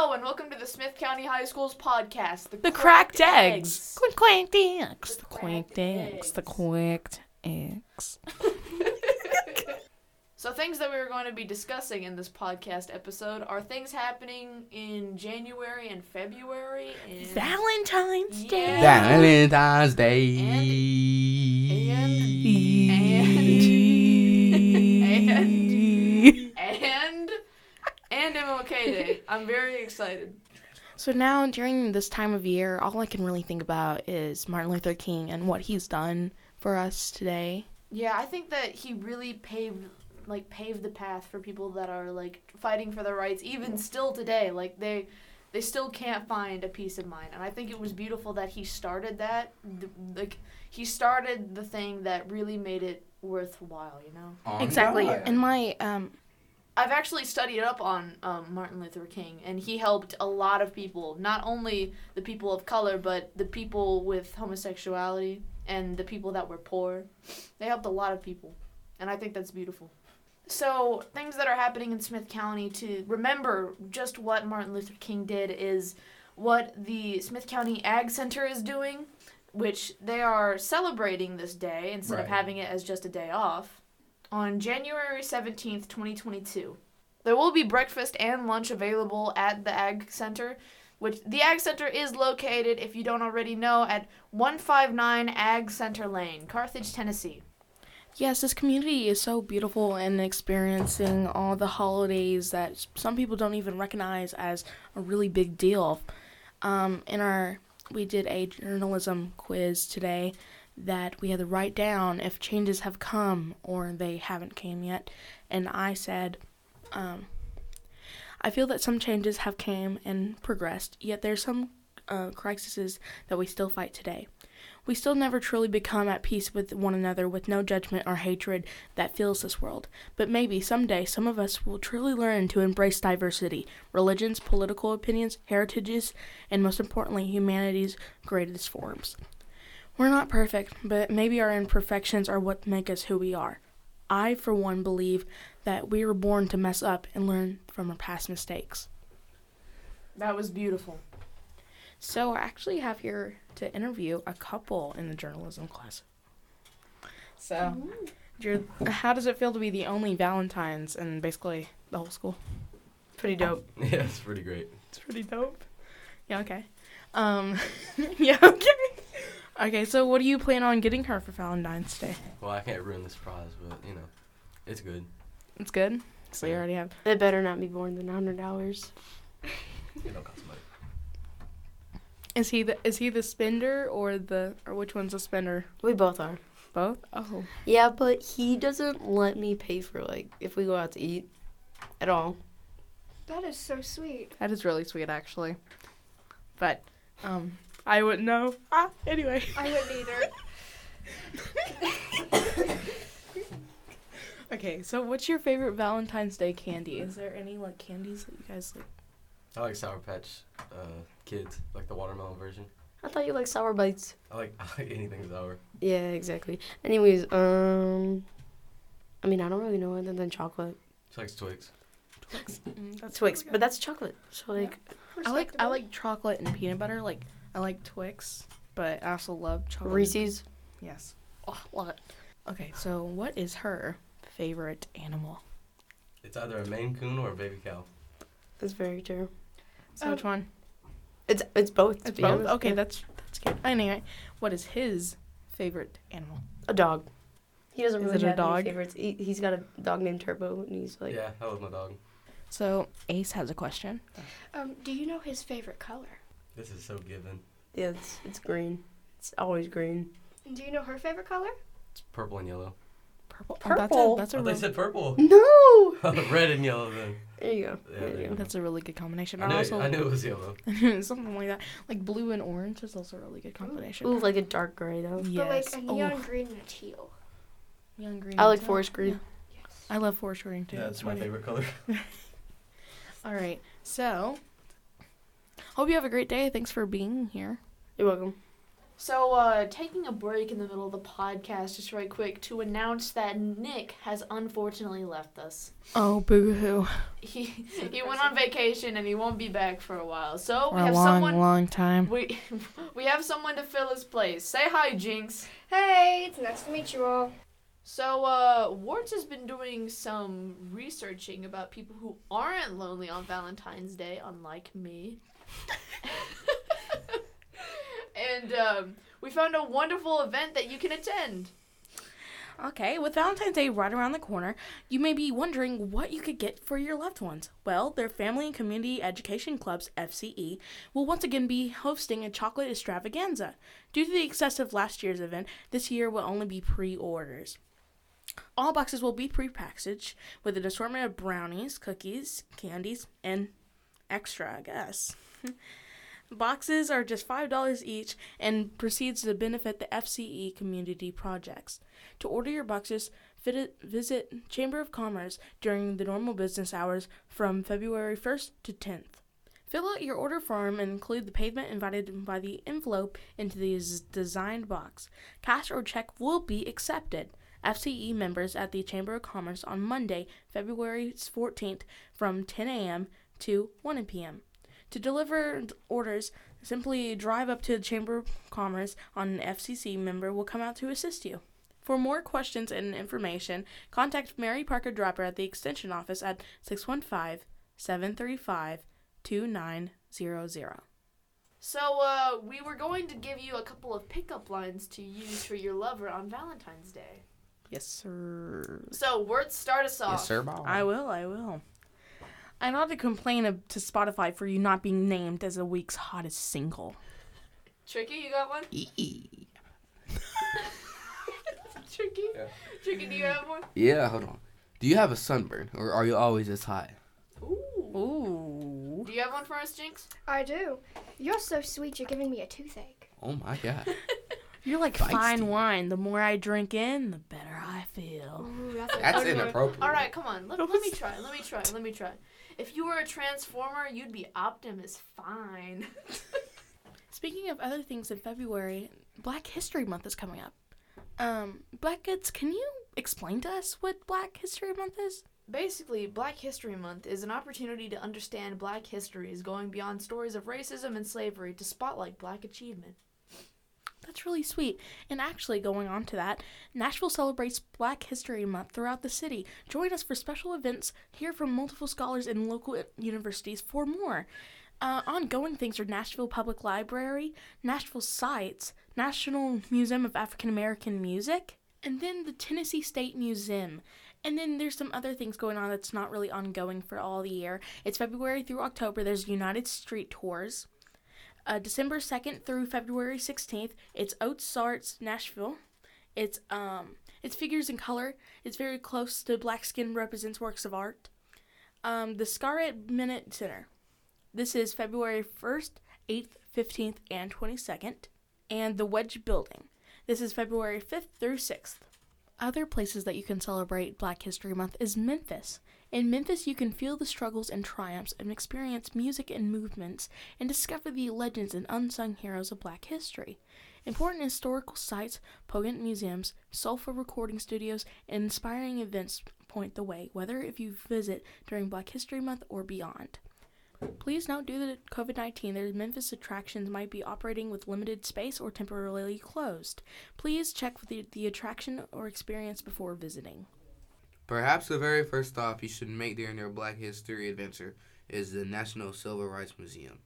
Hello and welcome to the Smith County High School's podcast, The cracked eggs. Eggs. Quacked eggs. The The quacked eggs. The quacked eggs. So things that we are going to be discussing in this podcast episode are things happening in January and February. And Valentine's Yeah. Day. Valentine's Day. And- and MLK Day. I'm very excited. So now during this time of year, all I can really think about is Martin Luther King and what he's done for us today. Yeah, I think that he really paved like paved the path for people that are like fighting for their rights even still today. Like they they still can't find a peace of mind. And I think it was beautiful that he started that th- like he started the thing that really made it worthwhile, you know. On Exactly. God. And my um I've actually studied up on um, Martin Luther King, and he helped a lot of people. Not only the people of color, but the people with homosexuality and the people that were poor. They helped a lot of people, and I think that's beautiful. So, things that are happening in Smith County to remember just what Martin Luther King did is what the Smith County Ag Center is doing, which they are celebrating this day instead of having it as just a day off on January 17th, 2022. There will be breakfast and lunch available at the Ag Center, which the Ag Center is located, if you don't already know, at 159 Ag Center Lane, Carthage, Tennessee. yes, this community is so beautiful and experiencing all the holidays that some people don't even recognize as a really big deal. Um, in our we did a journalism quiz today that we had to write down if changes have come or they haven't came yet and i said um, i feel that some changes have came and progressed yet there's some uh, crises that we still fight today we still never truly become at peace with one another with no judgment or hatred that fills this world. But maybe someday some of us will truly learn to embrace diversity, religions, political opinions, heritages, and most importantly, humanity's greatest forms. We're not perfect, but maybe our imperfections are what make us who we are. I, for one, believe that we were born to mess up and learn from our past mistakes. That was beautiful. So I actually have here to interview a couple in the journalism class. So, you're, how does it feel to be the only Valentines in basically the whole school? Pretty dope. Yeah, it's pretty great. It's pretty dope. Yeah, okay. Um, yeah, okay. Okay, so what do you plan on getting her for Valentine's Day? Well, I can't ruin the surprise, but you know, it's good. It's good. So you already have. It better not be more than hundred dollars. It don't cost money. Is he the is he the spender or the or which one's the spender? We both are. Both. Oh. Yeah, but he doesn't let me pay for like if we go out to eat at all. That is so sweet. That is really sweet, actually. But, um, I wouldn't know. Ah, anyway. I wouldn't either. Okay, so what's your favorite Valentine's Day candy? Is there any like candies that you guys like? I like Sour Patch uh, Kids, like the watermelon version. I thought you like sour bites. I like I like anything sour. Yeah, exactly. Anyways, um, I mean I don't really know other than chocolate. She likes Twix. Mm, that's Twix, but that's chocolate. So like, I like I like chocolate and peanut butter. Like I like Twix, but I also love chocolate. Reese's. Yes. Oh, love it. Okay, so what is her favorite animal? It's either a Maine Coon or a baby cow. That's very true. So which one? It's it's both. It's both. honest. Okay, that's that's good. Anyway, what is his favorite animal? a dog. He doesn't Is really it a have any dog? favorites. He, he's got a dog named Turbo, and he's like, yeah, I love my dog. So Ace has a question. Um, do you know his favorite color? This is so given. Yeah, it's it's green. It's always green. And do you know her favorite color? It's purple and yellow. Purple. Purple? Oh, that's a that's a Oh, they said purple. No. Red and yellow then. There you go. Yeah, there there you you go. that's a really good combination. I I knew, also I knew it was yellow. something like that. Like blue and orange is also a really good combination. Ooh, like a dark gray though. yes. But like a neon Oh, green and a teal. young green. I like and- forest green. yeah. Yes. I love forest green too. Yeah, That's It's my really- favorite color. All right. So, hope you have a great day. Thanks for being here. You're welcome. So, uh, taking a break in the middle of the podcast, just right quick, to announce that Nick has unfortunately left us. Oh, boo hoo. He he went on vacation and he won't be back for a while. So we a have long, someone long time. we we have someone to fill his place. Say hi, Jinx. Hey, it's nice to meet you all. So, uh, Warts has been doing some researching about people who aren't lonely on Valentine's Day, unlike me. and um, we found a wonderful event that you can attend. Okay, with Valentine's Day right around the corner, you may be wondering what you could get for your loved ones. Well, their Family and Community Education Clubs, FCE, will once again be hosting a chocolate extravaganza. Due to the excess of last year's event, this year will only be pre orders. All boxes will be pre-packaged with an assortment of brownies, cookies, candies, and extra, I guess. Boxes are just $5 each and proceeds to benefit the FCE community projects. To order your boxes, it, visit Chamber of Commerce during the normal business hours from February 1st to 10th. Fill out your order form and include the payment invited by the envelope into the designed box. Cash or check will be accepted. FCE members at the Chamber of Commerce on Monday, February 14th from 10 a.m. to 1 p.m. To deliver orders, simply drive up to the Chamber of Commerce on an FCC member will come out to assist you. For more questions and information, contact Mary Parker Dropper at the Extension Office at 615 735 2900. So, uh, we were going to give you a couple of pickup lines to use for your lover on Valentine's Day. Yes, sir. So, Warts, start us off. Yes, sir, Bob. I will, I will. I not to complain of, to Spotify for you not being named as a week's hottest single. Tricky, you got one? Tricky? Yeah. Tricky, do you have one? Yeah, hold on. Do you have a sunburn, or are you always this hot? Ooh. Ooh. Do you have one for us, Jinx? I do. You're so sweet, you're giving me a toothache. Oh my god. You're like Feisty. fine wine. The more I drink in, the better I feel. Ooh, that's That's inappropriate. All right, come on. Let, let me try. Let me try. Let me try. If you were a transformer, you'd be Optimus Fine. Speaking of other things in February, Black History Month is coming up. Um, Black Kids, can you explain to us what Black History Month is? Basically, Black History Month is an opportunity to understand Black histories going beyond stories of racism and slavery to spotlight Black achievement. That's really sweet. And actually, going on to that, Nashville celebrates Black History Month throughout the city. Join us for special events, hear from multiple scholars in local universities for more. Uh, ongoing things are Nashville Public Library, Nashville Sites, National Museum of African American Music, and then the Tennessee State Museum. And then there's some other things going on that's not really ongoing for all the year. It's February through October. There's United Street Tours uh, December 2nd through February 16th. It's OZ Arts Nashville. It's um it's figures in color. It's very close to Black Skin represents works of art. Um, the Scarritt Bennett Center. This is February 1st, 8th, 15th, and 22nd. And the Wedge Building. This is February 5th through 6th. Other places that you can celebrate Black History Month is Memphis. In Memphis, you can feel the struggles and triumphs and experience music and movements and discover the legends and unsung heroes of black history. Important historical sites, potent museums, soulful recording studios, and inspiring events point the way, whether if you visit during Black History Month or beyond. Please note, due to COVID 19, the Memphis attractions might be operating with limited space or temporarily closed. Please check with the, the attraction or experience before visiting. Perhaps the very first stop you should make during your Black History adventure is the National Civil Rights Museum.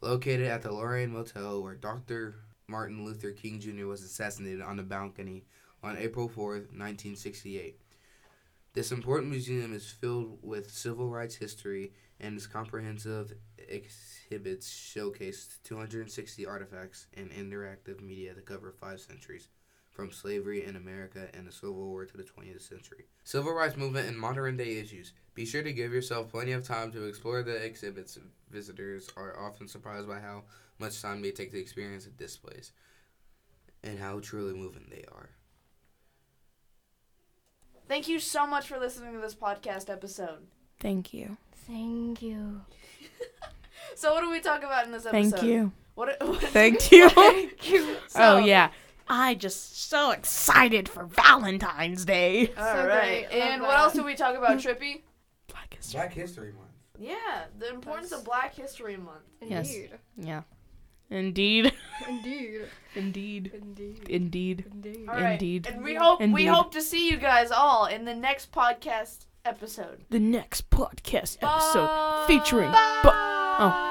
Located at the Lorraine Motel where Dr. Martin Luther King Jr. was assassinated on the balcony on April 4th, 1968. This important museum is filled with civil rights history and its comprehensive exhibits showcase 260 artifacts and interactive media that cover five centuries from slavery in America and the Civil War to the 20th century. Civil rights movement and modern day issues. Be sure to give yourself plenty of time to explore the exhibits. Visitors are often surprised by how much time they take to experience the displays and how truly moving they are. Thank you so much for listening to this podcast episode. Thank you. Thank you. So, what do we talk about in this episode? Thank you. What? what Thank you. Thank you. oh yeah. I just so excited for Valentine's Day. All So right. great. Love And what that. else did we talk about, Trippy? Black history. Black History Month. Yeah, the importance That's- of Black History Month. Yes. Indeed. Yeah. Indeed. Indeed. Indeed. Indeed. Indeed. Indeed. All right. Indeed. And we hope we Indeed. hope to see you guys all in the next podcast episode. The next podcast episode Bye. featuring. Bye. Bu- oh.